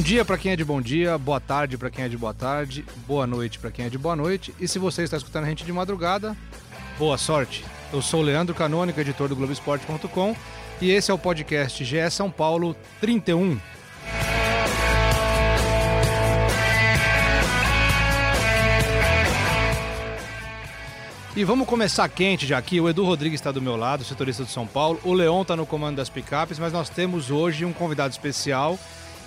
Bom dia para quem é de bom dia, boa tarde para quem é de boa tarde, boa noite para quem é de boa noite. E se você está escutando a gente de madrugada, boa sorte. Eu sou o Leandro Canônico, editor do Globoesporte.com, e esse é o podcast GE São Paulo 31. E vamos começar quente já aqui. O Edu Rodrigues está do meu lado, setorista do São Paulo. O Leon está no comando das picapes, mas nós temos hoje um convidado especial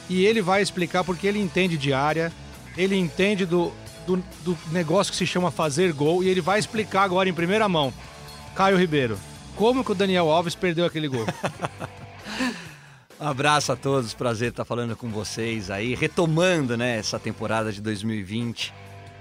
e ele vai explicar porque ele entende de área, ele entende do, do, do negócio que se chama fazer gol e ele vai explicar agora em primeira mão. Caio Ribeiro, como que o Daniel Alves perdeu aquele gol? Abraço a todos, prazer estar falando com vocês aí, retomando né, essa temporada de 2020.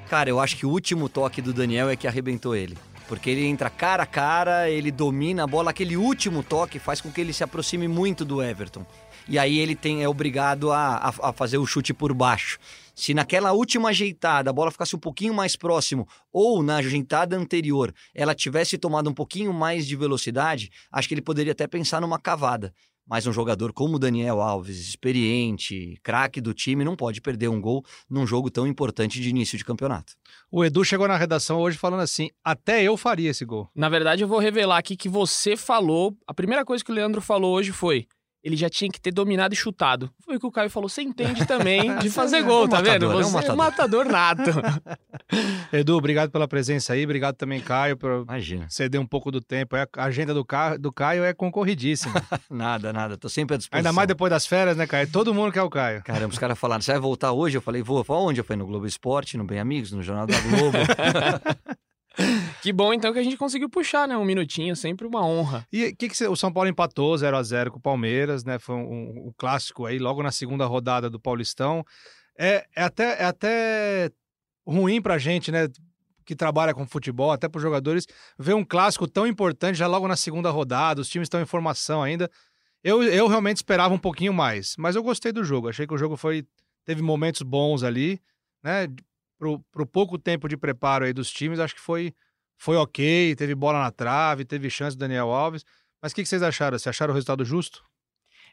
Cara, eu acho que o último toque do Daniel é que arrebentou ele. Porque ele entra cara a cara, ele domina a bola, aquele último toque faz com que ele se aproxime muito do Everton e aí ele tem, é obrigado a, a, a fazer o chute por baixo. Se naquela última ajeitada a bola ficasse um pouquinho mais próximo ou na ajeitada anterior ela tivesse tomado um pouquinho mais de velocidade, acho que ele poderia até pensar numa cavada. Mas um jogador como o Daniel Alves, experiente, craque do time, não pode perder um gol num jogo tão importante de início de campeonato. O Edu chegou na redação hoje falando assim: até eu faria esse gol. Na verdade, eu vou revelar aqui que você falou. A primeira coisa que o Leandro falou hoje foi: ele já tinha que ter dominado e chutado. Foi o que o Caio falou. Você entende também de fazer é gol, é um tá matador, vendo? Você é um matador, é um matador nato. Edu, obrigado pela presença aí. Obrigado também, Caio, por Imagina. ceder um pouco do tempo. A agenda do, Caio, do Caio é concorridíssima. nada, nada. Tô sempre à disposição. Ainda mais depois das férias, né, Caio? Todo mundo quer o Caio. Caramba, os caras falaram, você vai voltar hoje? Eu falei, vou. Onde? Eu falei, no Globo Esporte, no Bem Amigos, no Jornal da Globo. Que bom então que a gente conseguiu puxar, né? Um minutinho, sempre uma honra. E que, que o São Paulo empatou 0 a 0 com o Palmeiras, né? Foi um, um, um, clássico aí, logo na segunda rodada do Paulistão. É, é, até, é até ruim pra gente, né? Que trabalha com futebol, até para os jogadores, ver um clássico tão importante já logo na segunda rodada, os times estão em formação ainda. Eu, eu realmente esperava um pouquinho mais, mas eu gostei do jogo. Achei que o jogo foi teve momentos bons ali, né? Pro, pro pouco tempo de preparo aí dos times, acho que foi, foi ok. Teve bola na trave, teve chance do Daniel Alves. Mas o que, que vocês acharam? Você acharam o resultado justo?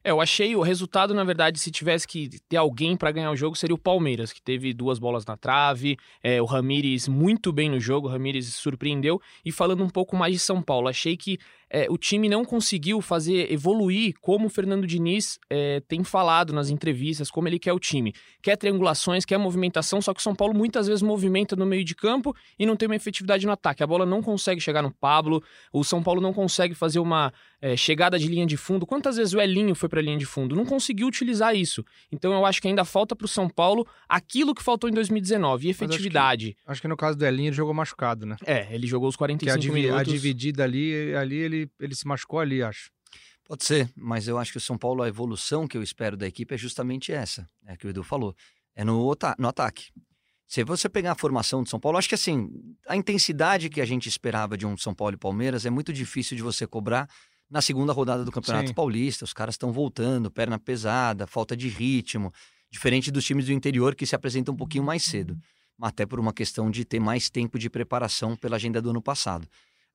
É, eu achei o resultado, na verdade, se tivesse que ter alguém para ganhar o jogo, seria o Palmeiras, que teve duas bolas na trave, é, o Ramires muito bem no jogo, o Ramires surpreendeu. E falando um pouco mais de São Paulo, achei que é, o time não conseguiu fazer evoluir como o Fernando Diniz é, tem falado nas entrevistas, como ele quer o time. Quer triangulações, quer movimentação, só que o São Paulo muitas vezes movimenta no meio de campo e não tem uma efetividade no ataque. A bola não consegue chegar no Pablo, o São Paulo não consegue fazer uma é, chegada de linha de fundo. Quantas vezes o Elinho foi para a linha de fundo? Não conseguiu utilizar isso. Então eu acho que ainda falta para o São Paulo aquilo que faltou em 2019, e efetividade. Acho que, acho que, no caso do Elinho ele jogou machucado, né? É, ele jogou os 45 que a minutos. A dividida ali, ali ele ele, ele se machucou ali, acho. Pode ser, mas eu acho que o São Paulo, a evolução que eu espero da equipe é justamente essa, é que o Edu falou, é no, no ataque. Se você pegar a formação do São Paulo, acho que assim, a intensidade que a gente esperava de um São Paulo e Palmeiras é muito difícil de você cobrar na segunda rodada do Campeonato Sim. Paulista. Os caras estão voltando, perna pesada, falta de ritmo, diferente dos times do interior que se apresentam um pouquinho mais cedo, até por uma questão de ter mais tempo de preparação pela agenda do ano passado.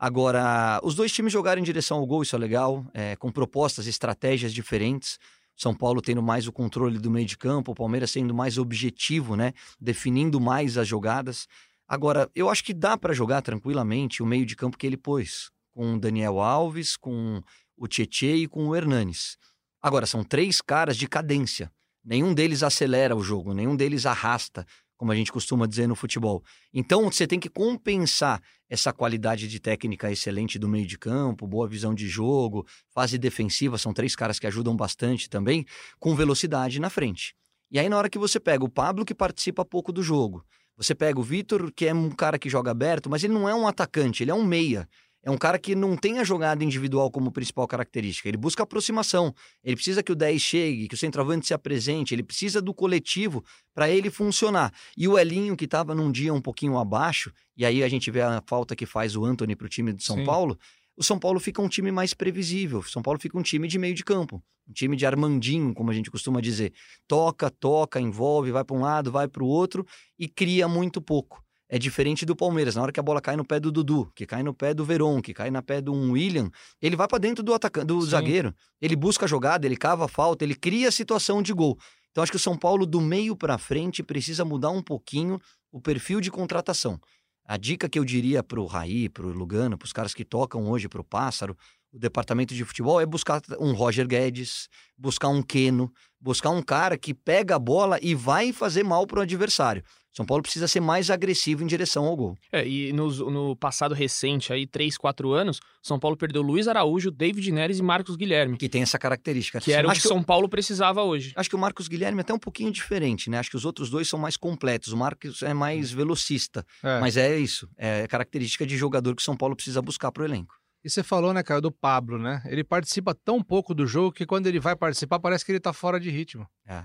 Agora, os dois times jogaram em direção ao gol, isso é legal, é, com propostas, estratégias diferentes. São Paulo tendo mais o controle do meio de campo, o Palmeiras sendo mais objetivo, né? Definindo mais as jogadas. Agora, eu acho que dá para jogar tranquilamente o meio de campo que ele pôs, com o Daniel Alves, com o Tietê e com o Hernanes. Agora, são três caras de cadência. Nenhum deles acelera o jogo, nenhum deles arrasta como a gente costuma dizer no futebol. Então você tem que compensar essa qualidade de técnica excelente do meio de campo, boa visão de jogo, fase defensiva, são três caras que ajudam bastante também, com velocidade na frente. E aí na hora que você pega o Pablo que participa pouco do jogo, você pega o Vitor, que é um cara que joga aberto, mas ele não é um atacante, ele é um meia é um cara que não tem a jogada individual como principal característica. Ele busca aproximação. Ele precisa que o 10 chegue, que o centroavante se apresente. Ele precisa do coletivo para ele funcionar. E o Elinho, que estava num dia um pouquinho abaixo, e aí a gente vê a falta que faz o Anthony para o time de São Sim. Paulo. O São Paulo fica um time mais previsível. O São Paulo fica um time de meio de campo. Um time de Armandinho, como a gente costuma dizer. Toca, toca, envolve, vai para um lado, vai para o outro e cria muito pouco é diferente do Palmeiras. Na hora que a bola cai no pé do Dudu, que cai no pé do Veron, que cai na pé do William, ele vai para dentro do atacante, do Sim. zagueiro. Ele busca a jogada, ele cava a falta, ele cria a situação de gol. Então acho que o São Paulo do meio para frente precisa mudar um pouquinho o perfil de contratação. A dica que eu diria para o Raí, para o Lugano, para os caras que tocam hoje, para o Pássaro, o departamento de futebol é buscar um Roger Guedes, buscar um Keno, buscar um cara que pega a bola e vai fazer mal para o adversário. São Paulo precisa ser mais agressivo em direção ao gol. É, e no, no passado recente, aí, 3, 4 anos, São Paulo perdeu Luiz Araújo, David Neres e Marcos Guilherme. Que tem essa característica. Que era o que São Paulo precisava hoje. Acho que o Marcos Guilherme é até um pouquinho diferente, né? Acho que os outros dois são mais completos. O Marcos é mais velocista. É. Mas é isso. É característica de jogador que o São Paulo precisa buscar pro elenco. E você falou, né, cara, do Pablo, né? Ele participa tão pouco do jogo que quando ele vai participar parece que ele tá fora de ritmo. É.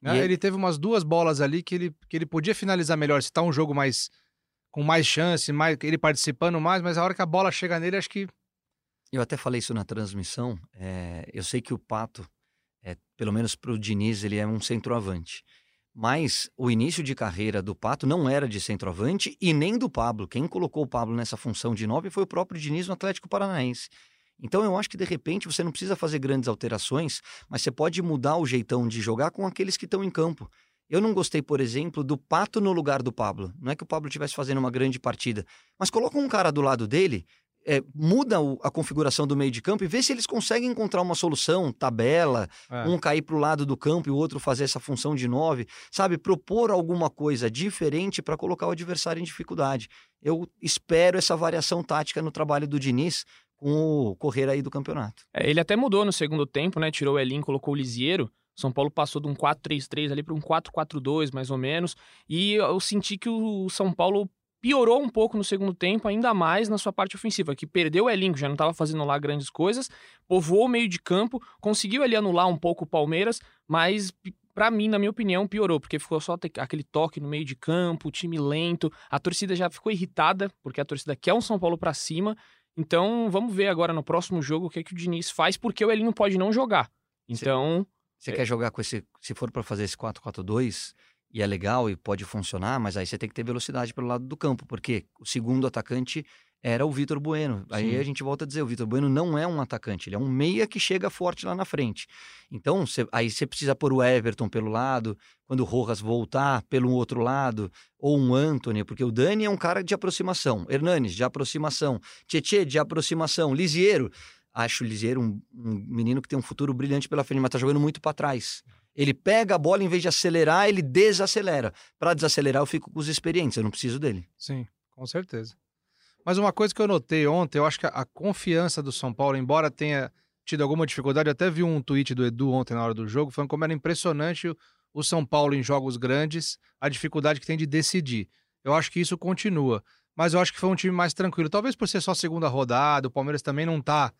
Né? Ele... ele... teve umas duas bolas ali que ele, que ele podia finalizar melhor, se tá um jogo mais com mais chance, mais ele participando mais, mas a hora que a bola chega nele, acho que eu até falei isso na transmissão. É, eu sei que o Pato, é, pelo menos para o Diniz, ele é um centroavante. Mas o início de carreira do Pato não era de centroavante e nem do Pablo. Quem colocou o Pablo nessa função de nove foi o próprio Diniz no Atlético Paranaense. Então eu acho que de repente você não precisa fazer grandes alterações, mas você pode mudar o jeitão de jogar com aqueles que estão em campo. Eu não gostei, por exemplo, do Pato no lugar do Pablo. Não é que o Pablo estivesse fazendo uma grande partida, mas coloca um cara do lado dele, é, muda o, a configuração do meio de campo e vê se eles conseguem encontrar uma solução, tabela, é. um cair para o lado do campo e o outro fazer essa função de nove, sabe? Propor alguma coisa diferente para colocar o adversário em dificuldade. Eu espero essa variação tática no trabalho do Diniz, com o correr aí do campeonato. É, ele até mudou no segundo tempo, né? Tirou o Elin, colocou o Lisieiro. São Paulo passou de um 4-3-3 ali para um 4-4-2, mais ou menos. E eu senti que o São Paulo piorou um pouco no segundo tempo, ainda mais na sua parte ofensiva, que perdeu o Elinco, já não estava fazendo lá grandes coisas, povoou o meio de campo, conseguiu ali anular um pouco o Palmeiras, mas para mim, na minha opinião, piorou, porque ficou só aquele toque no meio de campo, time lento, a torcida já ficou irritada, porque a torcida quer um São Paulo para cima, então, vamos ver agora no próximo jogo o que, é que o Diniz faz, porque o Elinho pode não jogar. Então. Você é... quer jogar com esse. Se for para fazer esse 4-4-2, e é legal e pode funcionar, mas aí você tem que ter velocidade pelo lado do campo, porque o segundo atacante era o Vitor Bueno. Aí Sim. a gente volta a dizer, o Vitor Bueno não é um atacante, ele é um meia que chega forte lá na frente. Então, cê, aí você precisa pôr o Everton pelo lado, quando o Rojas voltar pelo outro lado, ou um Anthony, porque o Dani é um cara de aproximação, Hernanes de aproximação, Tietê de aproximação, Lisieiro. Acho o Lisieiro um, um menino que tem um futuro brilhante pela frente, mas tá jogando muito para trás. Ele pega a bola, em vez de acelerar, ele desacelera. Para desacelerar, eu fico com os experientes, eu não preciso dele. Sim, com certeza. Mas uma coisa que eu notei ontem, eu acho que a, confiança do São Paulo, embora tenha tido alguma dificuldade, eu até vi um tweet do Edu ontem na hora do jogo, falando como era impressionante o, São Paulo em jogos grandes, a dificuldade que tem de decidir. Eu acho que isso continua. Mas eu acho que foi um time mais tranquilo. Talvez por ser só segunda rodada, o Palmeiras também não tá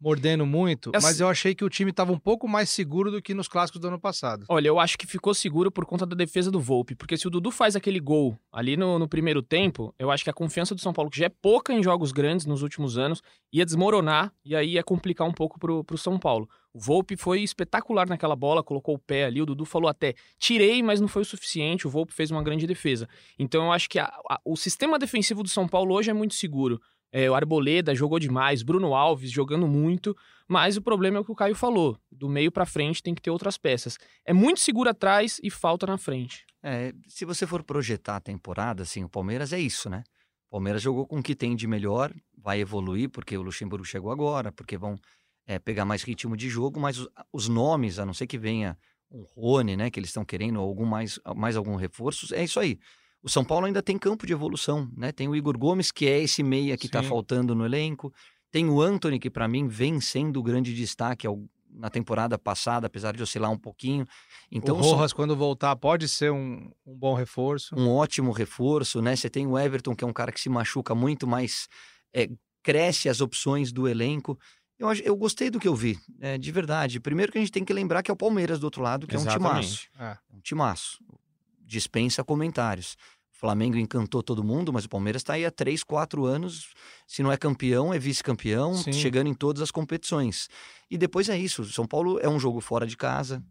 mordendo muito, mas eu achei que o time estava um pouco mais seguro do que nos clássicos do ano passado. Olha, eu acho que ficou seguro por conta da defesa do Volpe, porque se o Dudu faz aquele gol ali no, no primeiro tempo, eu acho que a confiança do São Paulo, que já é pouca em jogos grandes nos últimos anos, ia desmoronar e aí ia complicar um pouco pro, pro São Paulo. O Volpe foi espetacular naquela bola, colocou o pé ali, o Dudu falou até, tirei, mas não foi o suficiente, o Volpe fez uma grande defesa. Então eu acho que a, a, o sistema defensivo do São Paulo hoje é muito seguro. É, o Arboleda jogou demais, Bruno Alves jogando muito, mas o problema é o que o Caio falou: do meio para frente tem que ter outras peças. É muito seguro atrás e falta na frente. É, se você for projetar a temporada, assim, o Palmeiras é isso, né? O Palmeiras jogou com o que tem de melhor, vai evoluir, porque o Luxemburgo chegou agora, porque vão é, pegar mais ritmo de jogo, mas os, os, nomes, a não ser que venha um Rony, né, que eles estão querendo, ou algum mais, mais algum reforço, é isso aí. O São Paulo ainda tem campo de evolução, né? Tem o Igor Gomes, que é esse meia que está faltando no elenco. Tem o Anthony, que para mim vem sendo o grande destaque ao, na temporada passada, apesar de oscilar um pouquinho. Então, o Rojas, quando voltar, pode ser um, um, bom reforço. Um ótimo reforço, né? Você tem o Everton, que é um cara que se machuca muito, mas é, cresce as opções do elenco. Eu, eu gostei do que eu vi, é, de verdade. Primeiro que a gente tem que lembrar que é o Palmeiras do outro lado, que Exatamente. é um timaço. É. Um timaço dispensa comentários. O Flamengo encantou todo mundo, mas o Palmeiras está aí há três, quatro anos. Se não é campeão, é vice-campeão, chegando em todas as competições. E depois é isso. São Paulo é um jogo fora de casa,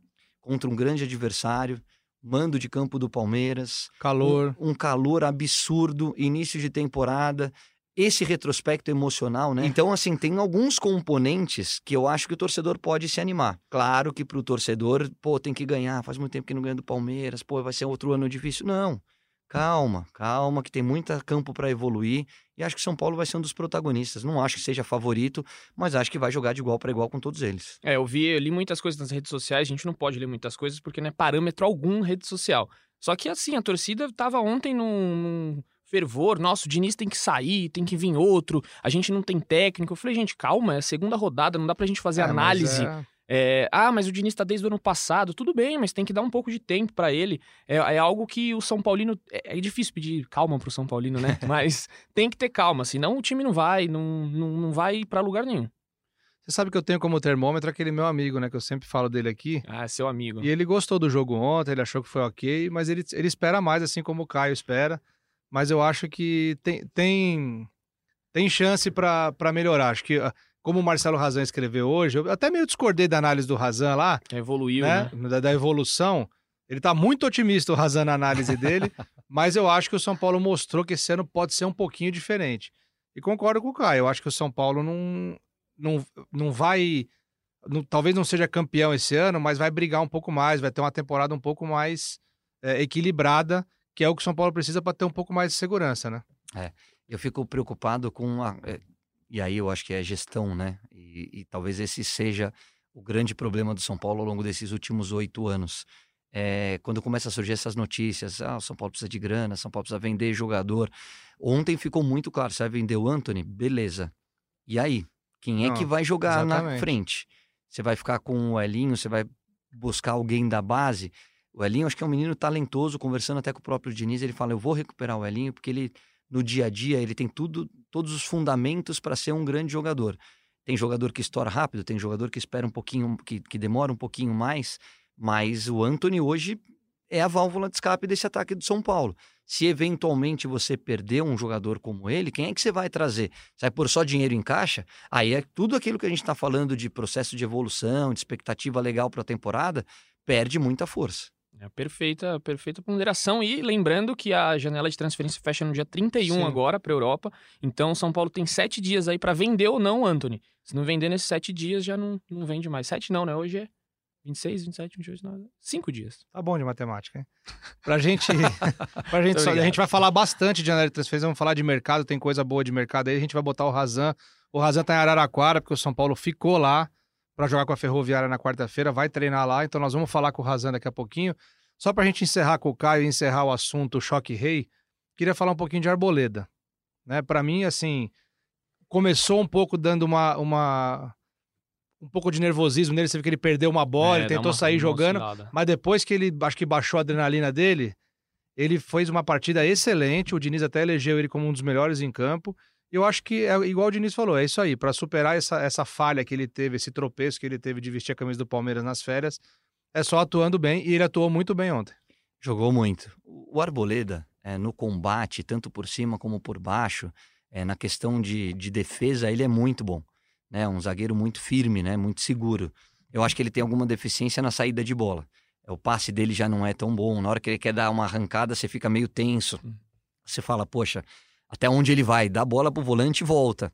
contra um grande adversário mando de campo do Palmeiras. Calor. Um, um, calor absurdo, início de temporada. Esse retrospecto emocional, né? Então, assim, tem alguns componentes que eu acho que o torcedor pode se animar. Claro que pro torcedor, pô, tem que ganhar, faz muito tempo que não ganha do Palmeiras, pô, vai ser outro ano difícil. Não. Calma, calma, que tem muito campo para evoluir e acho que São Paulo vai ser um dos protagonistas. Não acho que seja favorito, mas acho que vai jogar de igual para igual com todos eles. É, eu vi, eu li muitas coisas nas redes sociais, a gente não pode ler muitas coisas porque não é parâmetro algum rede social. Só que assim, a torcida estava ontem num, num fervor, nossa, o Diniz tem que sair, tem que vir outro, a gente não tem técnico. Eu falei, gente, calma, é a segunda rodada, não dá pra gente fazer é, análise. É... É, ah, mas o Diniz tá desde o ano passado. Tudo bem, mas tem que dar um pouco de tempo para ele. É, é, algo que o São Paulino. É, é, difícil pedir calma pro São Paulino, né? mas tem que ter calma, senão o time não vai, não, não, não vai para lugar nenhum. Você sabe que eu tenho como termômetro aquele meu amigo, né? Que eu sempre falo dele aqui. Ah, seu amigo. E ele gostou do jogo ontem, ele achou que foi ok, mas ele, ele espera mais, assim como o Caio espera. Mas eu acho que tem, tem, tem chance para melhorar. Acho que ah, como o Marcelo Razan escreveu hoje, eu até meio discordei da análise do Razan lá. Evoluiu, né? né? Da, da, evolução. Ele tá muito otimista, o Razan, na análise dele, mas eu acho que o São Paulo mostrou que esse ano pode ser um pouquinho diferente. E concordo com o Caio, eu acho que o São Paulo não, não, não vai. Não, talvez não seja campeão esse ano, mas vai brigar um pouco mais, vai ter uma temporada um pouco mais é, equilibrada, que é o que o São Paulo precisa para ter um pouco mais de segurança, né? É. Eu fico preocupado com a, é, e aí eu acho que é gestão, né? E, e, talvez esse seja o grande problema do São Paulo ao longo desses últimos oito anos. É, quando começa a surgir essas notícias, ah, o São Paulo precisa de grana, São Paulo precisa vender jogador. Ontem ficou muito claro, você vai vender o Anthony? Beleza. E aí? Quem é Não, que vai jogar exatamente. na frente? Você vai ficar com o Elinho, você vai buscar alguém da base? O Elinho, acho que é um menino talentoso, conversando até com o próprio Diniz, ele fala, eu vou recuperar o Elinho, porque ele no dia a dia, ele tem tudo, todos os fundamentos para ser um grande jogador. Tem jogador que estoura rápido, tem jogador que espera um pouquinho, que, que demora um pouquinho mais, mas o Anthony hoje é a válvula de escape desse ataque do São Paulo. Se eventualmente você perder um jogador como ele, quem é que você vai trazer? Você vai pôr só dinheiro em caixa? Aí é tudo aquilo que a gente está falando de processo de evolução, de expectativa legal para a temporada, perde muita força. É perfeita, perfeita ponderação. E lembrando que a janela de transferência fecha no dia 31 Sim. agora para a Europa. Então, São Paulo tem sete dias aí para vender ou não, Anthony. Se não vender nesses sete dias, já não, não vende mais. Sete não, né? Hoje é 26, 27, 28, 29, cinco dias. Tá bom de matemática, hein? Pra gente. pra gente só, a gente vai falar bastante de janela de transferência, vamos falar de mercado, tem coisa boa de mercado aí. A gente vai botar o Razan. O Razan tá em Araraquara, porque o São Paulo ficou lá para jogar com a Ferroviária na quarta-feira, vai treinar lá, então nós vamos falar com o Razan daqui a pouquinho. Só para a gente encerrar com o Caio e encerrar o assunto Choque Rei, queria falar um pouquinho de Arboleda. Né? Para mim, assim, começou um pouco dando uma, uma um pouco de nervosismo nele, você viu que ele perdeu uma bola, é, ele tentou sair jogando, mas depois que ele, acho que baixou a adrenalina dele, ele fez uma partida excelente, o Diniz até elegeu ele como um dos melhores em campo, eu acho que, é igual o Diniz falou, é isso aí. Para superar essa, essa falha que ele teve, esse tropeço que ele teve de vestir a camisa do Palmeiras nas férias, é só atuando bem e ele atuou muito bem ontem. Jogou muito. O Arboleda, é, no combate, tanto por cima como por baixo, é, na questão de, de defesa, ele é muito bom. Né? Um zagueiro muito firme, né? muito seguro. Eu acho que ele tem alguma deficiência na saída de bola. O passe dele já não é tão bom. Na hora que ele quer dar uma arrancada, você fica meio tenso. Você fala, poxa, até onde ele vai, dá a bola pro volante e volta.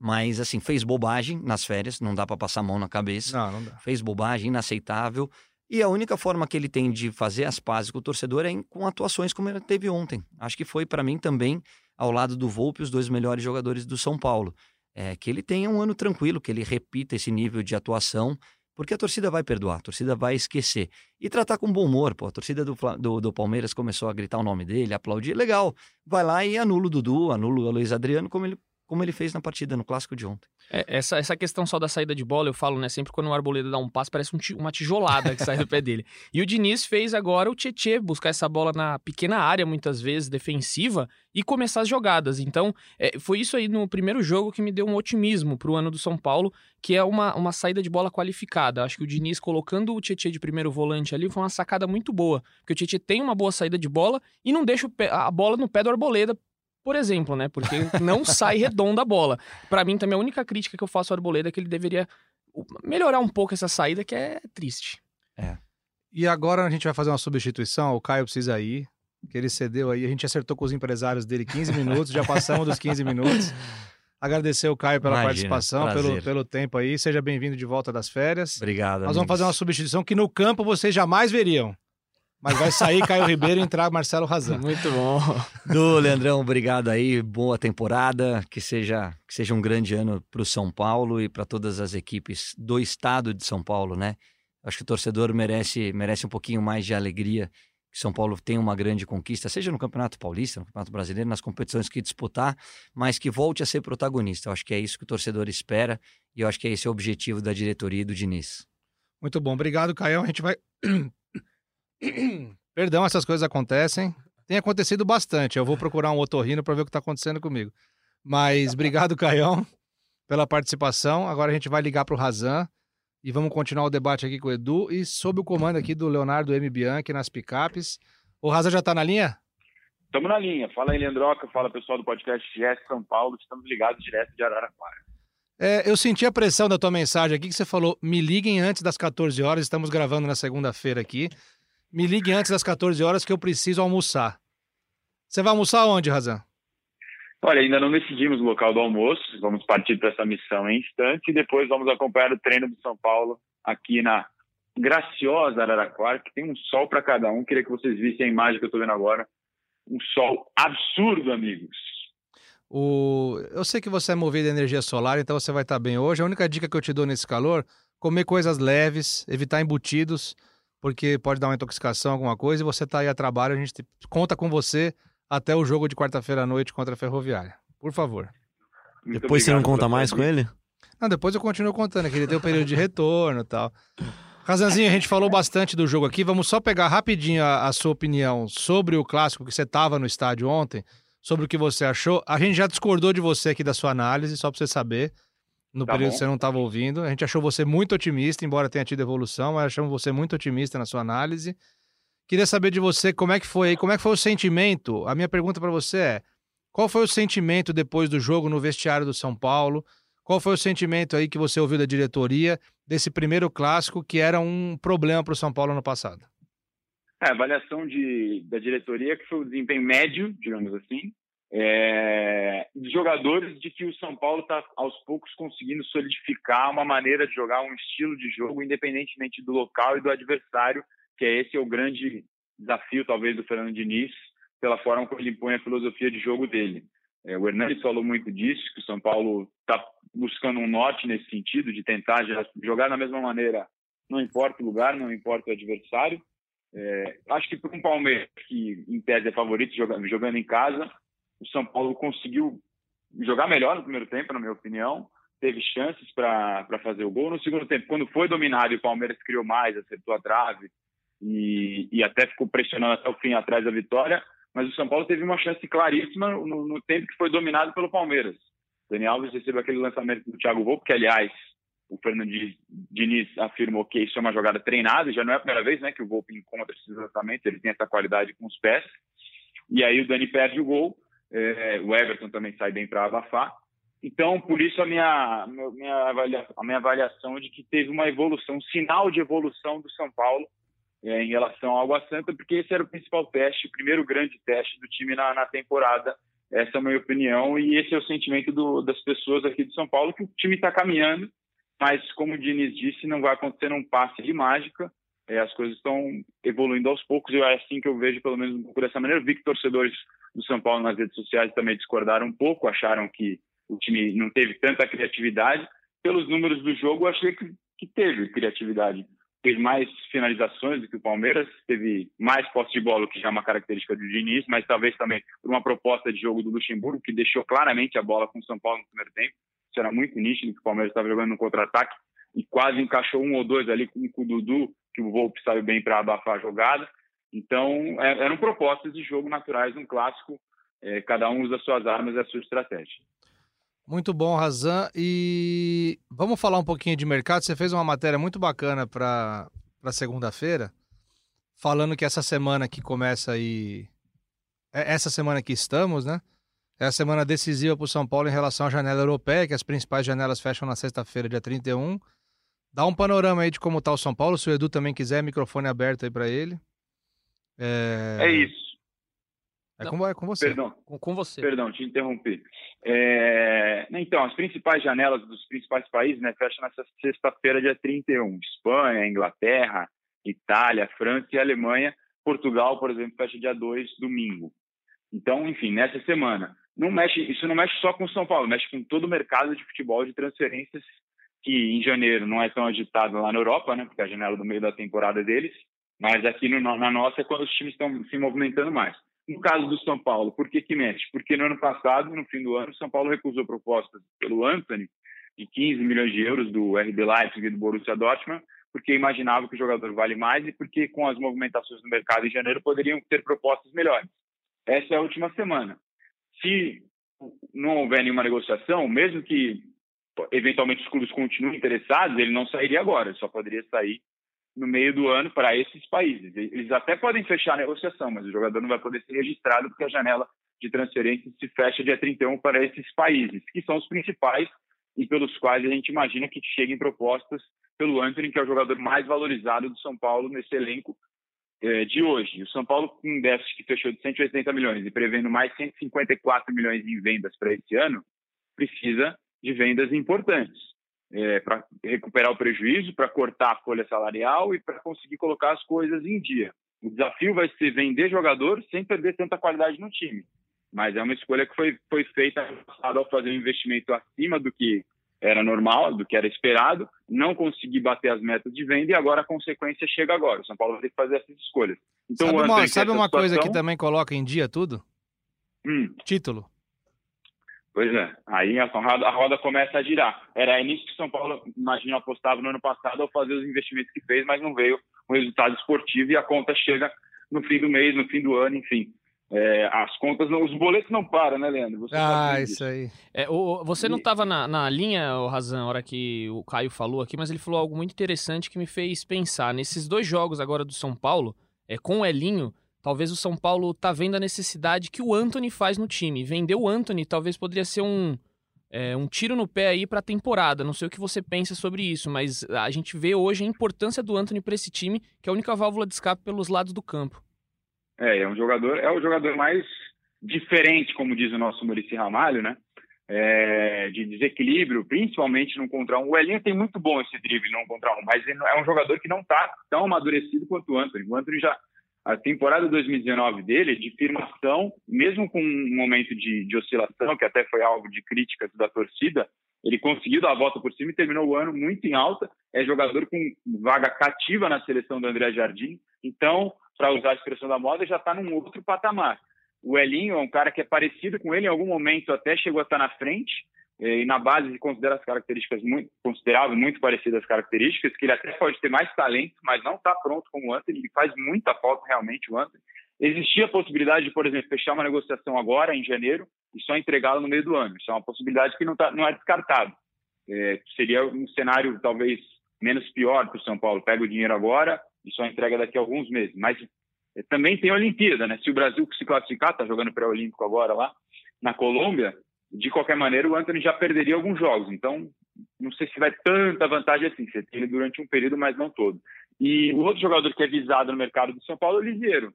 Mas, assim, fez bobagem nas férias, não dá para passar a mão na cabeça. Não, não dá. Fez bobagem, inaceitável. E a única forma que ele tem de fazer as pazes com o torcedor é com atuações como ele teve ontem. Acho que foi, para mim, também, ao lado do Volpe, os dois melhores jogadores do São Paulo. É, que ele tenha um ano tranquilo, que ele repita esse nível de atuação, porque a torcida vai perdoar, a torcida vai esquecer. E tratar com bom humor, pô. A torcida do, do, do, Palmeiras começou a gritar o nome dele, aplaudir. Legal. Vai lá e anula o Dudu, anula o Luiz Adriano, como ele, como ele fez na partida, no clássico de ontem. É, essa, essa questão só da saída de bola, eu falo, né? Sempre quando o Arboleda dá um passo, parece um, uma tijolada que sai do pé dele. E o Diniz fez agora o Tietê buscar essa bola na pequena área, muitas vezes defensiva, e começar as jogadas. Então, é, foi isso aí no primeiro jogo que me deu um otimismo pro ano do São Paulo, que é uma, uma saída de bola qualificada. Acho que o Diniz colocando o Tietê de primeiro volante ali foi uma sacada muito boa, porque o Tietê tem uma boa saída de bola e não deixa a bola no pé do Arboleda por exemplo, né? Porque não sai redonda a bola. Para mim, também a única crítica que eu faço ao Arboleda é que ele deveria melhorar um pouco essa saída, que é triste. É. E agora a gente vai fazer uma substituição, o Caio precisa ir. que ele cedeu aí. A gente acertou com os empresários dele 15 minutos, já passamos dos 15 minutos. Agradecer o Caio pela Imagina, participação, pelo, pelo tempo aí. Seja bem-vindo de volta das férias. Obrigado. Nós vamos fazer uma substituição que no campo vocês jamais veriam. Mas vai sair Caio Ribeiro e entrar Marcelo Razan. Muito bom. Do Leandrão, obrigado aí. Boa temporada. Que seja, que seja um grande ano para o São Paulo e para todas as equipes do estado de São Paulo, né? Acho que o torcedor merece, merece um pouquinho mais de alegria que São Paulo tem uma grande conquista, seja no Campeonato Paulista, no Campeonato Brasileiro, nas competições que disputar, mas que volte a ser protagonista. Eu acho que é isso que o torcedor espera e eu acho que é esse o objetivo da diretoria e do Diniz. Muito bom. Obrigado, Caio. A gente vai Perdão, essas coisas acontecem. Tem acontecido bastante. Eu vou procurar um otorrino para ver o que está acontecendo comigo. Mas obrigado, Caião, pela participação. Agora a gente vai ligar para o Razan e vamos continuar o debate aqui com o Edu e sob o comando aqui do Leonardo M. Bianchi nas picapes. O Razan já está na linha? Estamos na linha. Fala aí, Leandroca. Fala pessoal do podcast GS São Paulo. Estamos ligados direto de Araraquara. É, eu senti a pressão da tua mensagem aqui que você falou: me liguem antes das 14 horas. Estamos gravando na segunda-feira aqui. Me ligue antes das 14 horas que eu preciso almoçar. Você vai almoçar onde, Razan? Olha, ainda não decidimos o local do almoço. Vamos partir para essa missão em instante e depois vamos acompanhar o treino do São Paulo aqui na graciosa Araraquara, que tem um sol para cada um. Queria que vocês vissem a imagem que eu estou vendo agora. Um sol absurdo, amigos. O... Eu sei que você é movido a energia solar, então você vai estar bem hoje. A única dica que eu te dou nesse calor, comer coisas leves, evitar embutidos porque pode dar uma intoxicação, alguma coisa, e você está aí a trabalho, a gente conta com você até o jogo de quarta-feira à noite contra a Ferroviária. Por favor. Muito depois você não conta mais com ele? Não, depois eu continuo contando, que ele tem o período de retorno e tal. Razanzinho, a gente falou bastante do jogo aqui. Vamos só pegar rapidinho a, a sua opinião sobre o clássico que você estava no estádio ontem, sobre o que você achou. A gente já discordou de você aqui da sua análise, só para você saber no tá período bom. que você não estava ouvindo. A gente achou você muito otimista, embora tenha tido evolução, mas achamos você muito otimista na sua análise. Queria saber de você como é que foi, como é que foi o sentimento. A minha pergunta para você é: qual foi o sentimento depois do jogo no vestiário do São Paulo? Qual foi o sentimento aí que você ouviu da diretoria desse primeiro clássico que era um problema para o São Paulo no passado? É, a avaliação de, da diretoria que foi o desempenho médio, digamos assim, é, jogadores de que o São Paulo está aos poucos conseguindo solidificar uma maneira de jogar, um estilo de jogo, independentemente do local e do adversário, que é esse é o grande desafio, talvez, do Fernando Diniz, pela forma como ele impõe a filosofia de jogo dele. É, o Hernandes falou muito disso, que o São Paulo está buscando um norte nesse sentido, de tentar jogar da mesma maneira, não importa o lugar, não importa o adversário. É, acho que para um Palmeiras, que em tese é favorito jogando em casa, o São Paulo conseguiu jogar melhor no primeiro tempo, na minha opinião. Teve chances para fazer o gol. No segundo tempo, quando foi dominado e o Palmeiras criou mais, acertou a trave e, e até ficou pressionando até o fim atrás da vitória. Mas o São Paulo teve uma chance claríssima no, no tempo que foi dominado pelo Palmeiras. Daniel Alves recebeu aquele lançamento do Thiago Volpe, que, aliás, o Fernando Diniz afirmou que isso é uma jogada treinada, já não é a primeira vez né, que o Volpe encontra esses lançamentos, ele tem essa qualidade com os pés. E aí o Dani perde o gol é, o Everton também sai bem para abafar. Então, por isso a minha, minha avaliação, a minha avaliação de que teve uma evolução, um sinal de evolução do São Paulo é, em relação ao Água Santa, porque esse era o principal teste, o primeiro grande teste do time na, na temporada. Essa é a minha opinião e esse é o sentimento do, das pessoas aqui de São Paulo, que o time está caminhando, mas como o Diniz disse, não vai acontecer um passe de mágica, as coisas estão evoluindo aos poucos e é assim que eu vejo, pelo menos um pouco dessa maneira. Vi que torcedores do São Paulo nas redes sociais também discordaram um pouco, acharam que o time não teve tanta criatividade. Pelos números do jogo, eu achei que, que teve criatividade. Teve mais finalizações do que o Palmeiras, teve mais posse de bola, que já é uma característica do Diniz, mas talvez também por uma proposta de jogo do Luxemburgo, que deixou claramente a bola com o São Paulo no primeiro tempo. Isso era muito nítido, que o Palmeiras estava jogando no contra-ataque e quase encaixou um ou dois ali com o Dudu, que o Volpe saiu bem para abafar a jogada. Então, é, eram propostas de jogo naturais num clássico. É, cada um usa suas armas e a sua estratégia. Muito bom, Razan. E vamos falar um pouquinho de mercado. Você fez uma matéria muito bacana para segunda-feira, falando que essa semana que começa aí. É, essa semana que estamos, né? É a semana decisiva para o São Paulo em relação à janela europeia, que as principais janelas fecham na sexta-feira, dia 31. Dá um panorama aí de como está o São Paulo. Se o Edu também quiser, microfone aberto aí para ele. É... é... isso. É com, é com você. Perdão. Com, com você. Perdão, te interrompi. É... Então, as principais janelas dos principais países né, fecham nessa sexta-feira, dia 31. Espanha, Inglaterra, Itália, França e Alemanha. Portugal, por exemplo, fecha dia 2, domingo. Então, enfim, nessa semana. Não mexe, isso não mexe só com São Paulo, mexe com todo o mercado de futebol de transferências, que em janeiro não é tão agitado lá na Europa, né, porque é a janela do meio da temporada deles, mas aqui no, na nossa é quando os times estão se movimentando mais. No caso do São Paulo, por que que mexe? Porque no ano passado, no fim do ano, o São Paulo recusou propostas pelo Anthony de 15 milhões de euros do RB Leipzig e do Borussia Dortmund, porque imaginava que o jogador vale mais e porque com as movimentações no mercado em janeiro poderiam ter propostas melhores. Essa é a última semana. Se não houver nenhuma negociação, mesmo que eventualmente os clubes continuem interessados, ele não sairia agora, ele só poderia sair no meio do ano para esses países. Eles até podem fechar a negociação, mas o jogador não vai poder ser registrado porque a janela de transferência se fecha dia 31 para esses países, que são os principais e pelos quais a gente imagina que cheguem propostas pelo Anthony, que é o jogador mais valorizado do São Paulo nesse elenco é, de hoje. O São Paulo, com um déficit que fechou de 180 milhões e prevendo mais 154 milhões em vendas para esse ano, precisa de vendas importantes é, para recuperar o prejuízo, para cortar a folha salarial e para conseguir colocar as coisas em dia. O desafio vai ser vender jogador sem perder tanta qualidade no time. Mas é uma escolha que foi, foi feita ao fazer um investimento acima do que era normal, do que era esperado, não conseguir bater as metas de venda e agora a consequência chega agora. O São Paulo vai ter que fazer essas escolhas. Então, sabe uma, sabe uma situação... coisa que também coloca em dia tudo? Hum. Título. Pois é, aí a roda, a roda começa a girar. Era nisso que o São Paulo, imagino, apostava no ano passado ao fazer os investimentos que fez, mas não veio um resultado esportivo e a conta chega no fim do mês, no fim do ano, enfim. É, as contas, não, os boletos não param, né, Leandro? Você ah, isso aí. É, o, você não estava na, na linha, o Razan, na hora que o Caio falou aqui, mas ele falou algo muito interessante que me fez pensar. Nesses dois jogos agora do São Paulo, é, com o Elinho, talvez o São Paulo tá vendo a necessidade que o Anthony faz no time. Vender o Anthony talvez poderia ser um, é, um tiro no pé aí para a temporada. Não sei o que você pensa sobre isso, mas a gente vê hoje a importância do Anthony para esse time, que é a única válvula de escape pelos lados do campo. É, é um jogador, é o jogador mais diferente, como diz o nosso Murici Ramalho, né? É, de desequilíbrio, principalmente no contra um. O Elinho tem muito bom esse drible no contra um, mas é um jogador que não está tão amadurecido quanto o Anthony. O Anthony já a temporada 2019 dele, de firmação, mesmo com um momento de, de, oscilação, que até foi alvo de críticas da torcida, ele conseguiu dar a volta por cima e terminou o ano muito em alta. É jogador com vaga cativa na seleção do André Jardim. Então, para usar a expressão da moda, já está num outro patamar. O Elinho é um cara que é parecido com ele, em algum momento até chegou a estar na frente, e na base considera as características muito considerável, muito parecidas às características, que ele até pode ter mais talento, mas não está pronto como o Anthony, ele faz muita falta realmente o Anthony. Existia a possibilidade de, por exemplo, fechar uma negociação agora, em janeiro, e só entregá-lo no meio do ano. Isso é uma possibilidade que não, tá, não é descartado. É, seria um cenário talvez menos pior para o São Paulo. Pega o dinheiro agora e só entrega daqui a alguns meses. Mas também tem a Olimpíada, né? Se o Brasil se classificar, está jogando pré-olímpico agora lá na Colômbia, de qualquer maneira, o Anthony já perderia alguns jogos. Então, não sei se vai tanta vantagem assim. Você tem ele durante um período, mas não todo. E o outro jogador que é visado no mercado do São Paulo é o Lisieiro.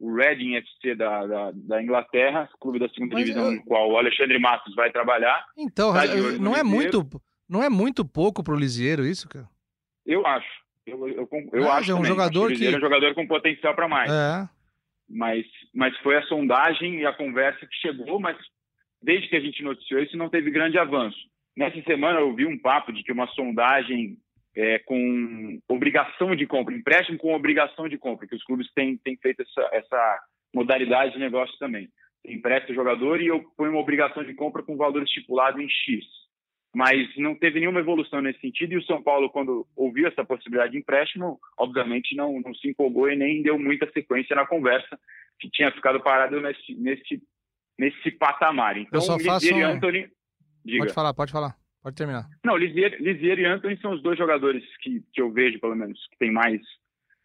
O Reading FC da, da, da, Inglaterra, clube da segunda mas divisão, eu... no qual o Alexandre Matos vai trabalhar. Então, tá não é muito, não é muito pouco para o Lisieiro isso, cara? Eu acho. Eu, eu, eu acho é um jogador que... é um jogador com potencial para mais. É. Mas, mas foi a sondagem e a conversa que chegou, mas desde que a gente noticiou isso, não teve grande avanço. Nessa semana eu vi um papo de que uma sondagem é, com obrigação de compra, empréstimo com obrigação de compra, que os clubes têm, têm feito essa, essa modalidade de negócio também. Empresta o jogador e eu ponho uma obrigação de compra com valor estipulado em X. Mas não teve nenhuma evolução nesse sentido e o São Paulo, quando ouviu essa possibilidade de empréstimo, obviamente não, não se empolgou e nem deu muita sequência na conversa, que tinha ficado parado nesse, nesse nesse patamar. Então, só faço... e Anthony. Diga. Pode falar, pode falar. Pode terminar. Não, Lisier, Lisier e Anthony são os dois jogadores que, que eu vejo, pelo menos, que tem mais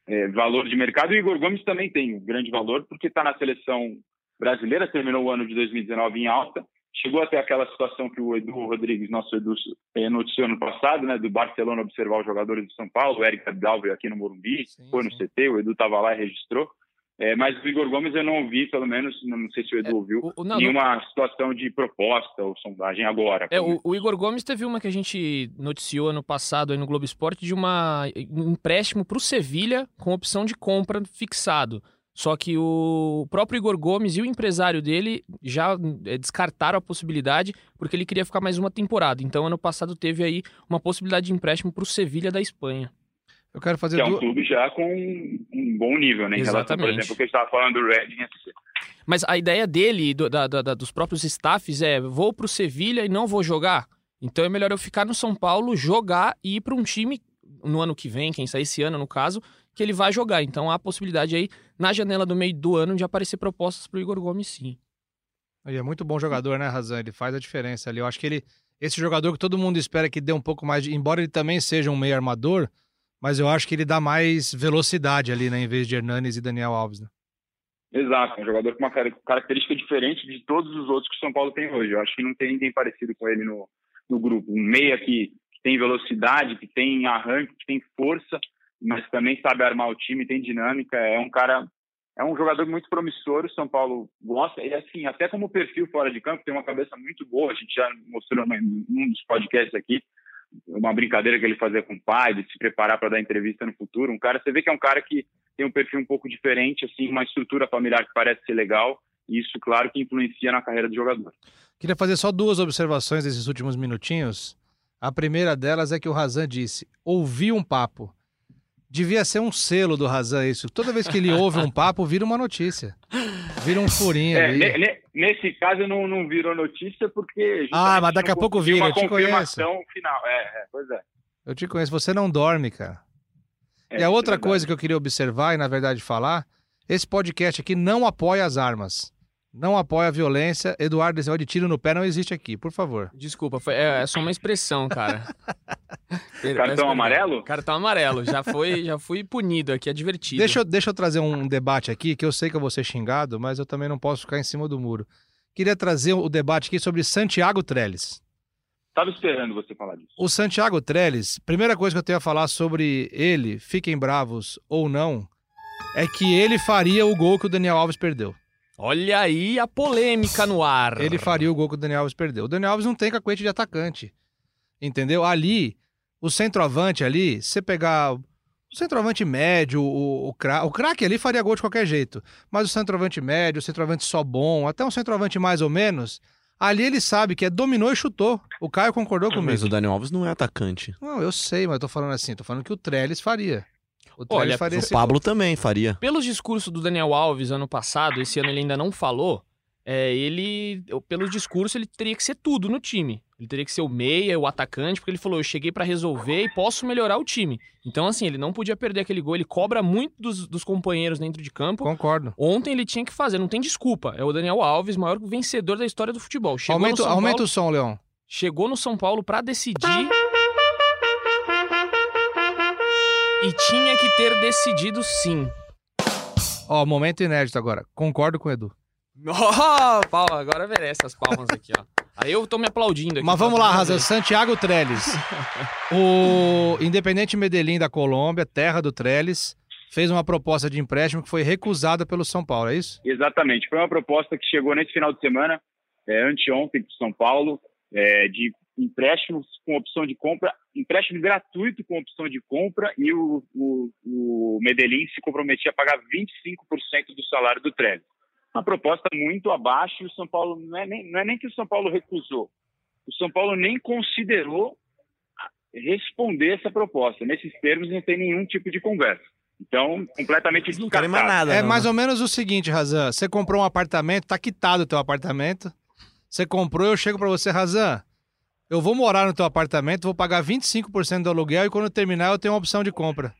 é, valor de mercado. E o Igor Gomes também tem um grande valor, porque está na seleção brasileira, terminou o ano de 2019 em alta. Chegou até aquela situação que o Edu Rodrigues, nosso Edu, é, noticiou no passado, né, do Barcelona observar os jogadores de São Paulo, o Eric Abdal veio aqui no Morumbi, sim, foi no sim. CT, o Edu estava lá e registrou. É, mas o Igor Gomes eu não ouvi, pelo menos, não sei se o Edu é, ouviu, o, não, nenhuma não... situação de proposta ou sondagem agora. É, o, o, Igor Gomes teve uma que a gente noticiou ano passado aí no Globo Esporte de uma, um empréstimo para o Sevilha com opção de compra fixado. Só que o próprio Igor Gomes e o empresário dele já é, descartaram a possibilidade porque ele queria ficar mais uma temporada. Então, ano passado teve aí uma possibilidade de empréstimo para o Sevilha da Espanha. Eu quero fazer que é um clube já com um bom nível, né? Em Exatamente. relação, por exemplo, o que a gente estava falando do Reading FC. Mas a ideia dele, do, da, da, dos próprios staffs, é vou para o Sevilha e não vou jogar. Então é melhor eu ficar no São Paulo, jogar e ir para um time no ano que vem, quem sair esse ano no caso, que ele vai jogar. Então há a possibilidade aí, na janela do meio do ano, de aparecer propostas para o Igor Gomes sim. Ele é muito bom jogador, né, Razan? Ele faz a diferença ali. Eu acho que ele, esse jogador que todo mundo espera que dê um pouco mais de. Embora ele também seja um meio armador, mas eu acho que ele dá mais velocidade ali, né, em vez de Hernanes e Daniel Alves, né? Exato, um jogador com uma característica diferente de todos os outros que o São Paulo tem hoje. Eu acho que não tem ninguém parecido com ele no, no grupo. Um meia que, que tem velocidade, que tem arranque, que tem força, mas também sabe armar o time, tem dinâmica. É um cara, é um jogador muito promissor. O São Paulo gosta. E assim, até como perfil fora de campo, tem uma cabeça muito boa. A gente já mostrou em um dos podcasts aqui uma brincadeira que ele fazia com o pai, de se preparar para dar entrevista no futuro. Um cara, você vê que é um cara que tem um perfil um pouco diferente, assim, uma estrutura familiar que parece ser legal, e isso, claro, que influencia na carreira do jogador. Queria fazer só duas observações desses últimos minutinhos. A primeira delas é que o Razan disse: ouvi um papo. Devia ser um selo do Razan isso. Toda vez que ele ouve um papo, vira uma notícia. Vira um furinho é, ali. Nesse caso não, não virou notícia porque. Ah, mas daqui a pouco vira, eu te conheço. final. É, é, pois é. Eu te conheço, você não dorme, cara. É, e a outra é coisa que eu queria observar e, na verdade, falar: esse podcast aqui não apoia as armas não apoia a violência. Eduardo, esse de tiro no pé não existe aqui, por favor. Desculpa, foi, é, é só uma expressão, cara. Cartão amarelo? Cartão amarelo, já foi, já fui punido aqui, é divertido. Deixa, eu, deixa eu trazer um debate aqui, que eu sei que eu vou ser xingado, mas eu também não posso ficar em cima do muro. Queria trazer o debate aqui sobre Santiago Trellis. Estava esperando você falar disso. O Santiago Trellis, primeira coisa que eu tenho a falar sobre ele, fiquem bravos ou não, é que ele faria o gol que o Daniel Alves perdeu. Olha aí a polêmica no ar. Ele faria o gol que o Daniel Alves perdeu. O Daniel Alves não tem cacuete de atacante. Entendeu? Ali, o centroavante ali, você pegar o centroavante médio, o, o, cra... o craque ali faria gol de qualquer jeito. Mas o centroavante médio, o centroavante só bom, até um centroavante mais ou menos, ali ele sabe que é dominou e chutou. O Caio concordou comigo. Mas o Daniel Alves não é atacante. Não, eu sei, mas eu tô falando assim, tô falando que o Trellis faria. O Olha, o Pablo também faria. Pelos discursos do Daniel Alves ano passado, esse ano ele ainda não falou, é, ele, pelos discursos, ele teria que ser tudo no time. Ele teria que ser o meia, o atacante, porque ele falou: eu cheguei para resolver e posso melhorar o time. Então, assim, ele não podia perder aquele gol. Ele cobra muito dos, dos, companheiros dentro de campo. Concordo. Ontem ele tinha que fazer, não tem desculpa. É o Daniel Alves, maior vencedor da história do futebol. Chegou aumenta, aumenta Paulo, o som, Leão. Chegou no São Paulo para decidir E tinha que ter decidido sim. Ó, momento inédito agora. Concordo com o Edu. Oh, palma, agora merece as palmas aqui, ó. Aí eu tô me aplaudindo aqui. Mas vamos lá, Raza. Santiago Trellis. o Independente Medellín da Colômbia, terra do Trellis, fez uma proposta de empréstimo que foi recusada pelo São Paulo, é isso? Exatamente. Foi uma proposta que chegou nesse final de semana, é, anteontem, de São Paulo, é, de empréstimos com opção de compra, empréstimo gratuito com opção de compra e o, o, o Medellín se comprometia a pagar 25% do salário do Trellis. Uma proposta muito abaixo e o São Paulo, não é, nem, não é nem que o São Paulo recusou, o São Paulo nem considerou responder essa proposta. Nesses termos não tem nenhum tipo de conversa. Então, completamente descartado. Mais nada, é não, mais né? ou menos o seguinte, Razan. Você comprou um apartamento, tá quitado o teu apartamento. Você comprou, eu chego para você, Razan eu vou morar no teu apartamento, vou pagar 25% do aluguel e quando terminar eu tenho uma opção de compra.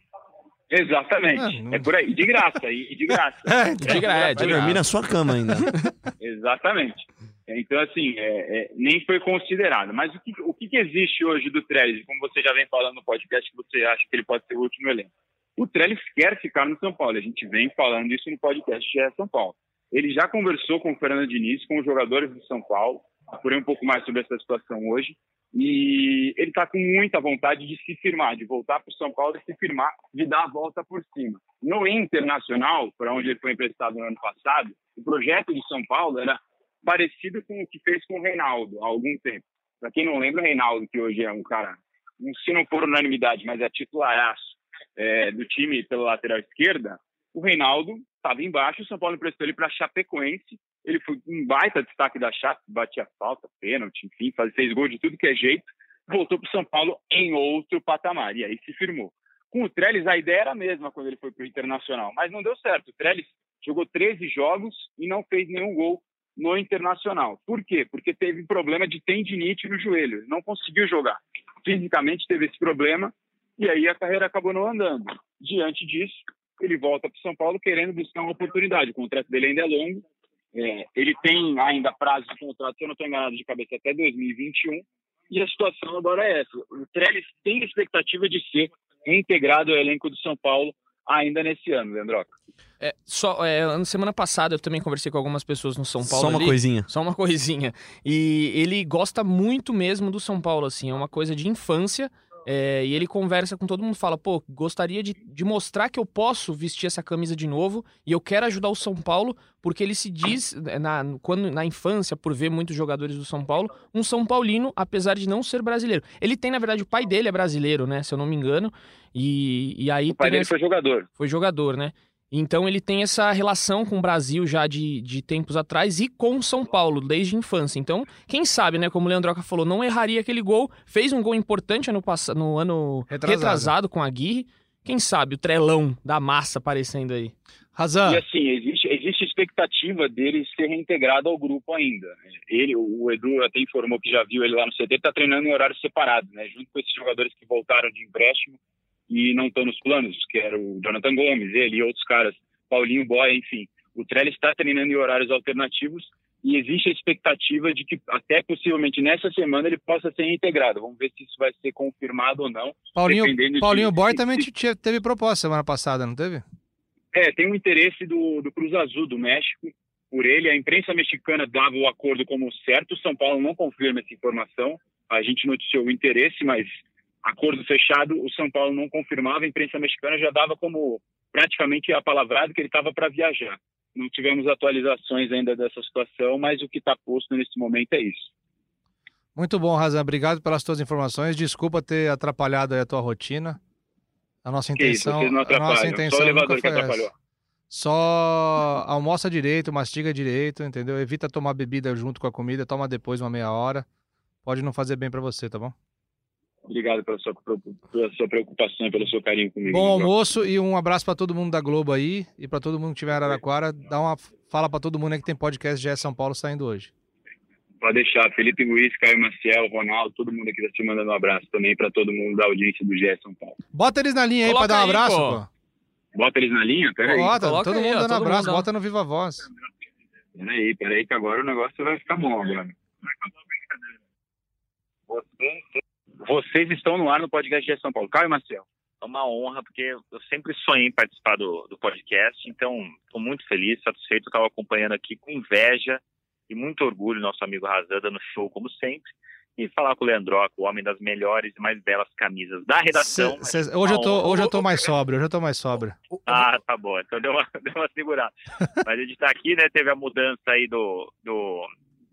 Exatamente. É, não... é por aí. De graça. E de graça. É, de, graça. É, de dormir na sua cama ainda. Exatamente. Então, assim, é, é, nem foi considerado. Mas o que, o que, que existe hoje do Trellis, como você já vem falando no podcast, que você acha que ele pode ser o último elenco? O Trellis quer ficar no São Paulo. A gente vem falando isso no podcast de São Paulo. Ele já conversou com o Fernando Diniz, com os jogadores do São Paulo, apurei um pouco mais sobre essa situação hoje. E ele está com muita vontade de se firmar, de voltar para o São Paulo e se firmar, de dar a volta por cima. No Internacional, para onde ele foi emprestado no ano passado, o projeto de São Paulo era parecido com o que fez com o Reinaldo há algum tempo. Para quem não lembra, o Reinaldo, que hoje é um cara, se não for unanimidade, mas é titularaço é, do time pela lateral esquerda, o Reinaldo estava embaixo, o São Paulo emprestou ele para Chapecoense, ele foi um baita destaque da Chape, batia falta, pênalti, enfim, fez gol de tudo que é jeito, voltou para o São Paulo em outro patamar, e aí se firmou. Com o Trellis, a ideia era a mesma quando ele foi para o Internacional, mas não deu certo. O Trellis jogou 13 jogos e não fez nenhum gol no Internacional. Por quê? Porque teve problema de tendinite no joelho, não conseguiu jogar. Fisicamente teve esse problema e aí a carreira acabou não andando. Diante disso, ele volta para São Paulo querendo buscar uma oportunidade. O contrato dele ainda é longo, é, ele tem ainda prazo de contrato, se eu não estou enganado de cabeça, até 2021. E a situação agora é essa. O Trellis tem expectativa de ser reintegrado ao elenco do São Paulo ainda nesse ano, Leandroca. É, só, é, na semana passada eu também conversei com algumas pessoas no São Paulo. Só uma ali, coisinha. Só uma coisinha. E ele gosta muito mesmo do São Paulo, assim, é uma coisa de infância. É, e ele conversa com todo mundo, fala, pô, gostaria de, de mostrar que eu posso vestir essa camisa de novo e eu quero ajudar o São Paulo, porque ele se diz, é, na, quando, na infância, por ver muitos jogadores do São Paulo, um São Paulino, apesar de não ser brasileiro. Ele tem, na verdade, o pai dele é brasileiro, né, se eu não me engano, e, e aí... O pai dele essa... foi jogador. Foi jogador, né? Então ele tem essa relação com o Brasil já de, de tempos atrás e com São Paulo, desde a infância. Então, quem sabe, né? Como o Leandroca falou, não erraria aquele gol. Fez um gol importante no, no ano retrasado. retrasado com a Aguirre. Quem sabe o trelão da massa aparecendo aí. Razão. E assim, existe, existe expectativa dele ser reintegrado ao grupo ainda. Ele, o Edu até informou que já viu ele lá no CT, está treinando em horário separado, né? Junto com esses jogadores que voltaram de empréstimo e não estão nos planos, que era o Jonathan Gomes, ele e outros caras, Paulinho Boy, enfim. O Trellis está treinando em horários alternativos e existe a expectativa de que até possivelmente nessa semana ele possa ser reintegrado. Vamos ver se isso vai ser confirmado ou não. Paulinho, Paulinho de, Boy também teve proposta semana passada, não teve? É, tem um interesse do, do Cruz Azul do México por ele. A imprensa mexicana dava o acordo como certo. São Paulo não confirma essa informação. A gente noticiou o interesse, mas acordo fechado, o São Paulo não confirmava, a imprensa mexicana já dava como praticamente apalavrado que ele estava para viajar. Não tivemos atualizações ainda dessa situação, mas o que está posto nesse momento é isso. Muito bom, Razan. Obrigado pelas tuas informações. Desculpa ter atrapalhado a tua rotina. A nossa intenção, isso, a nossa intenção Só nunca foi essa. Só almoça direito, mastiga direito, entendeu? Evita tomar bebida junto com a comida, toma depois uma meia hora. Pode não fazer bem para você, tá bom? Obrigado pela sua, pela sua preocupação e pelo seu carinho comigo. Bom almoço e um abraço para todo mundo da Globo aí e para todo mundo que estiver em Araraquara. Dá uma fala para todo mundo aí que tem podcast de São Paulo saindo hoje. Pode deixar. Felipe Luiz, Caio Maciel, Ronaldo, todo mundo aqui está te mandando um abraço também para todo mundo da audiência do GE São Paulo. Bota eles na linha aí para dar um abraço, pô. pô. Bota eles na linha? Peraí. Bota, Coloca todo aí, mundo dando todo abraço, mundo bota no Viva Voz. Peraí, peraí, que agora o negócio vai ficar bom agora. Vai acabar a brincadeira. Você vocês estão no ar no podcast de São Paulo. Caio Marcel. É uma honra, porque eu sempre sonhei em participar do, do podcast, então estou muito feliz, satisfeito. Estava acompanhando aqui com inveja e muito orgulho nosso amigo Razan dando show, como sempre. E falar com o Leandroca, o homem das melhores e mais belas camisas da redação. Cê, cê, hoje, eu tô, hoje eu tô mais sóbrio, hoje eu tô mais sóbrio. Ah, tá bom. Então deu uma, deu uma segurada. Mas a gente está aqui, né? Teve a mudança aí do, do,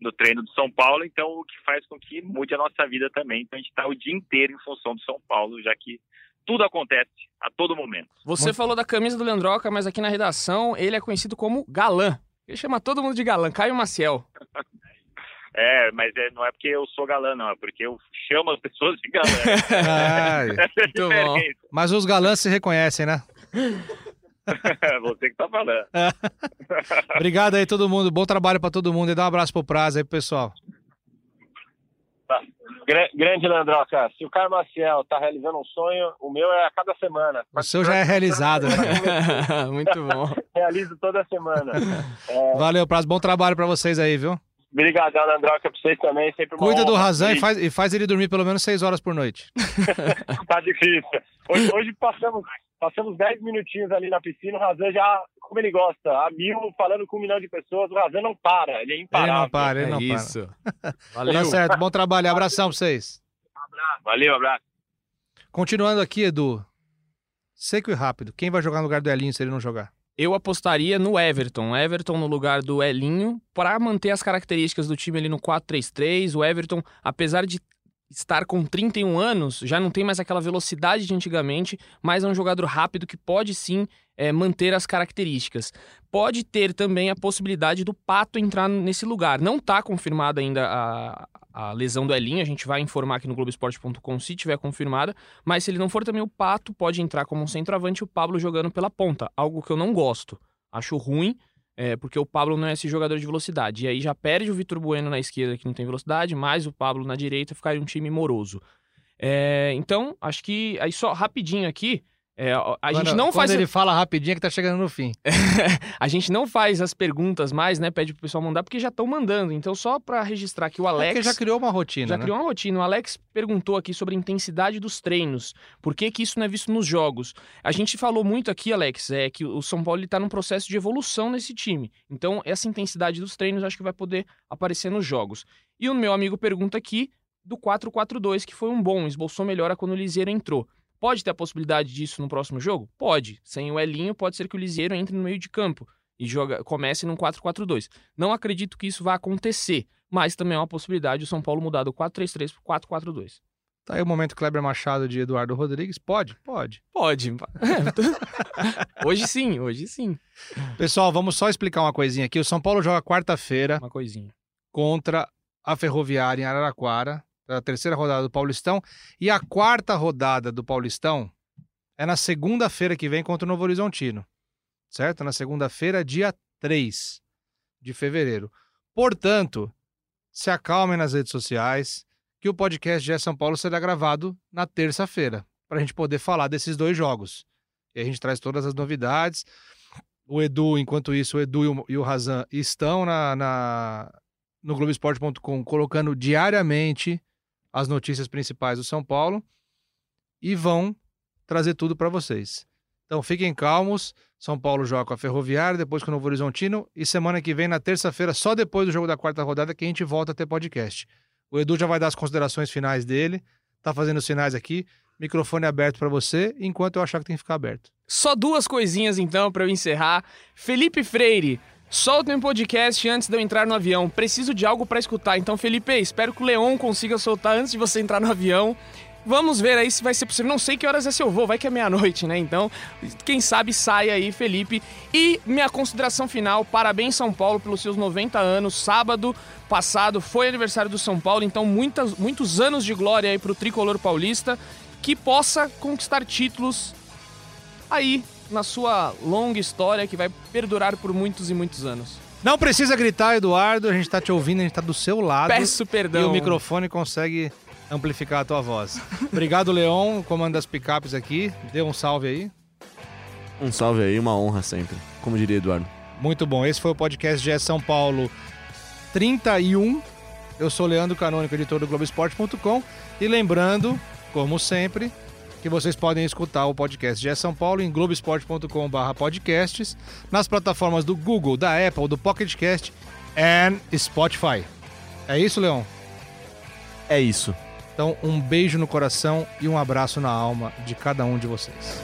no treino do São Paulo, então o que faz com que mude a nossa vida também. Então a gente está o dia inteiro em função do São Paulo, já que tudo acontece a todo momento. Você Muito... falou da camisa do Leandroca, mas aqui na redação ele é conhecido como Galã. Ele chama todo mundo de Galã, Caio Maciel. É, mas é, não é porque eu sou galã, não, é porque eu chamo as pessoas de galã. Ai, é mas os galãs se reconhecem, né? Você que tá falando. Obrigado aí, todo mundo. Bom trabalho para todo mundo. E dá um abraço pro Prazo aí, pessoal. Tá. Grande Leandroca, se o Caio Maciel tá realizando um sonho, o meu é a cada semana. O seu já é realizado. Né? Muito bom. Realizo toda semana. É... Valeu, Prazo. Bom trabalho para vocês aí, viu? Obrigadão, Leandroca, pra vocês também. Sempre Cuida do Razan e faz, e faz ele dormir pelo menos seis horas por noite. tá difícil. Hoje, hoje passamos Passamos 10 minutinhos ali na piscina, o Razan já, como ele gosta, a mil, falando com um milhão de pessoas, o Razan não para, ele é imparável. Ele não para, ele é não isso. para. Valeu. Tá certo, bom trabalho, abração pra vocês. abraço. Valeu, abraço. Continuando aqui, Edu, seco e rápido, quem vai jogar no lugar do Elinho se ele não jogar? Eu apostaria no Everton. Everton no lugar do Elinho, para manter as características do time ali no 4-3-3. O Everton, apesar de estar com 31 anos, já não tem mais aquela velocidade de antigamente, mas é um jogador rápido que pode sim é, manter as características. Pode ter também a possibilidade do Pato entrar nesse lugar. Não está confirmada ainda a, a lesão do Elinho, a gente vai informar aqui no Globoesporte.com se tiver confirmada, mas se ele não for também o Pato, pode entrar como um centroavante o Pablo jogando pela ponta, algo que eu não gosto. Acho ruim, é, porque o Pablo não é esse jogador de velocidade. E aí já perde o Vitor Bueno na esquerda, que não tem velocidade, mais o Pablo na direita, ficaria um time moroso. É, então, acho que. Aí só rapidinho aqui. É, a quando, gente não quando faz. ele fala rapidinho é que tá chegando no fim. a gente não faz as perguntas mais, né? Pede pro pessoal mandar, porque já estão mandando. Então, só para registrar que o Alex. É porque já criou uma rotina. Já né? criou uma rotina. O Alex perguntou aqui sobre a intensidade dos treinos. Por que, que isso não é visto nos jogos? A gente falou muito aqui, Alex, é que o São Paulo está num processo de evolução nesse time. Então, essa intensidade dos treinos acho que vai poder aparecer nos jogos. E o meu amigo pergunta aqui do 4-4-2, que foi um bom, esboçou melhora quando o Liseiro entrou. Pode ter a possibilidade disso no próximo jogo? Pode. Sem o Elinho, pode ser que o Liseiro entre no meio de campo e joga, comece num 4-4-2. Não acredito que isso vá acontecer, mas também é uma possibilidade o São Paulo mudar do 4-3-3 para 4-4-2. Tá aí o momento Kleber Machado de Eduardo Rodrigues? Pode? Pode. Pode. hoje sim, hoje sim. Pessoal, vamos só explicar uma coisinha aqui. O São Paulo joga quarta-feira. Uma coisinha. Contra a Ferroviária em Araraquara a terceira rodada do Paulistão. E a quarta rodada do Paulistão é na segunda-feira que vem contra o Novo Horizontino. Certo? Na segunda-feira, dia 3 de fevereiro. Portanto, se acalmem nas redes sociais, que o podcast de São Paulo será gravado na terça-feira, para a gente poder falar desses dois jogos. E a gente traz todas as novidades. O Edu, enquanto isso, o Edu e o Razan estão na, na no Globoesporte.com colocando diariamente as notícias principais do São Paulo e vão trazer tudo para vocês. Então fiquem calmos. São Paulo joga com a Ferroviária, depois com o Novo Horizontino e semana que vem, na terça-feira, só depois do jogo da quarta rodada, que a gente volta a ter podcast. O Edu já vai dar as considerações finais dele, tá fazendo sinais aqui. Microfone aberto para você, enquanto eu achar que tem que ficar aberto. Só duas coisinhas então para eu encerrar. Felipe Freire, Soltem um podcast antes de eu entrar no avião. Preciso de algo para escutar. Então, Felipe, espero que o Leon consiga soltar antes de você entrar no avião. Vamos ver aí se vai ser possível. Não sei que horas é seu voo, vai que é meia-noite, né? Então, quem sabe sai aí, Felipe. E minha consideração final: parabéns, São Paulo, pelos seus 90 anos. Sábado passado foi aniversário do São Paulo, então muitas, muitos anos de glória aí pro tricolor paulista. Que possa conquistar títulos aí na sua longa história que vai perdurar por muitos e muitos anos. Não precisa gritar, Eduardo, a gente tá te ouvindo, a gente tá do seu lado. Peço perdão. E o microfone consegue amplificar a tua voz. Obrigado, Leon, comando das picapes aqui. Dê um salve aí. Um salve aí, uma honra sempre, como diria Eduardo. Muito bom, esse foi o podcast de São Paulo 31. Eu sou Leandro Canônico, editor do Globoesporte.com. E lembrando, como sempre, que vocês podem escutar o podcast de São Paulo em globesport.com/podcasts, nas plataformas do Google, da Apple, do Pocket Cast e Spotify. É isso, Leon? É isso. Então, um beijo no coração e um abraço na alma de cada um de vocês.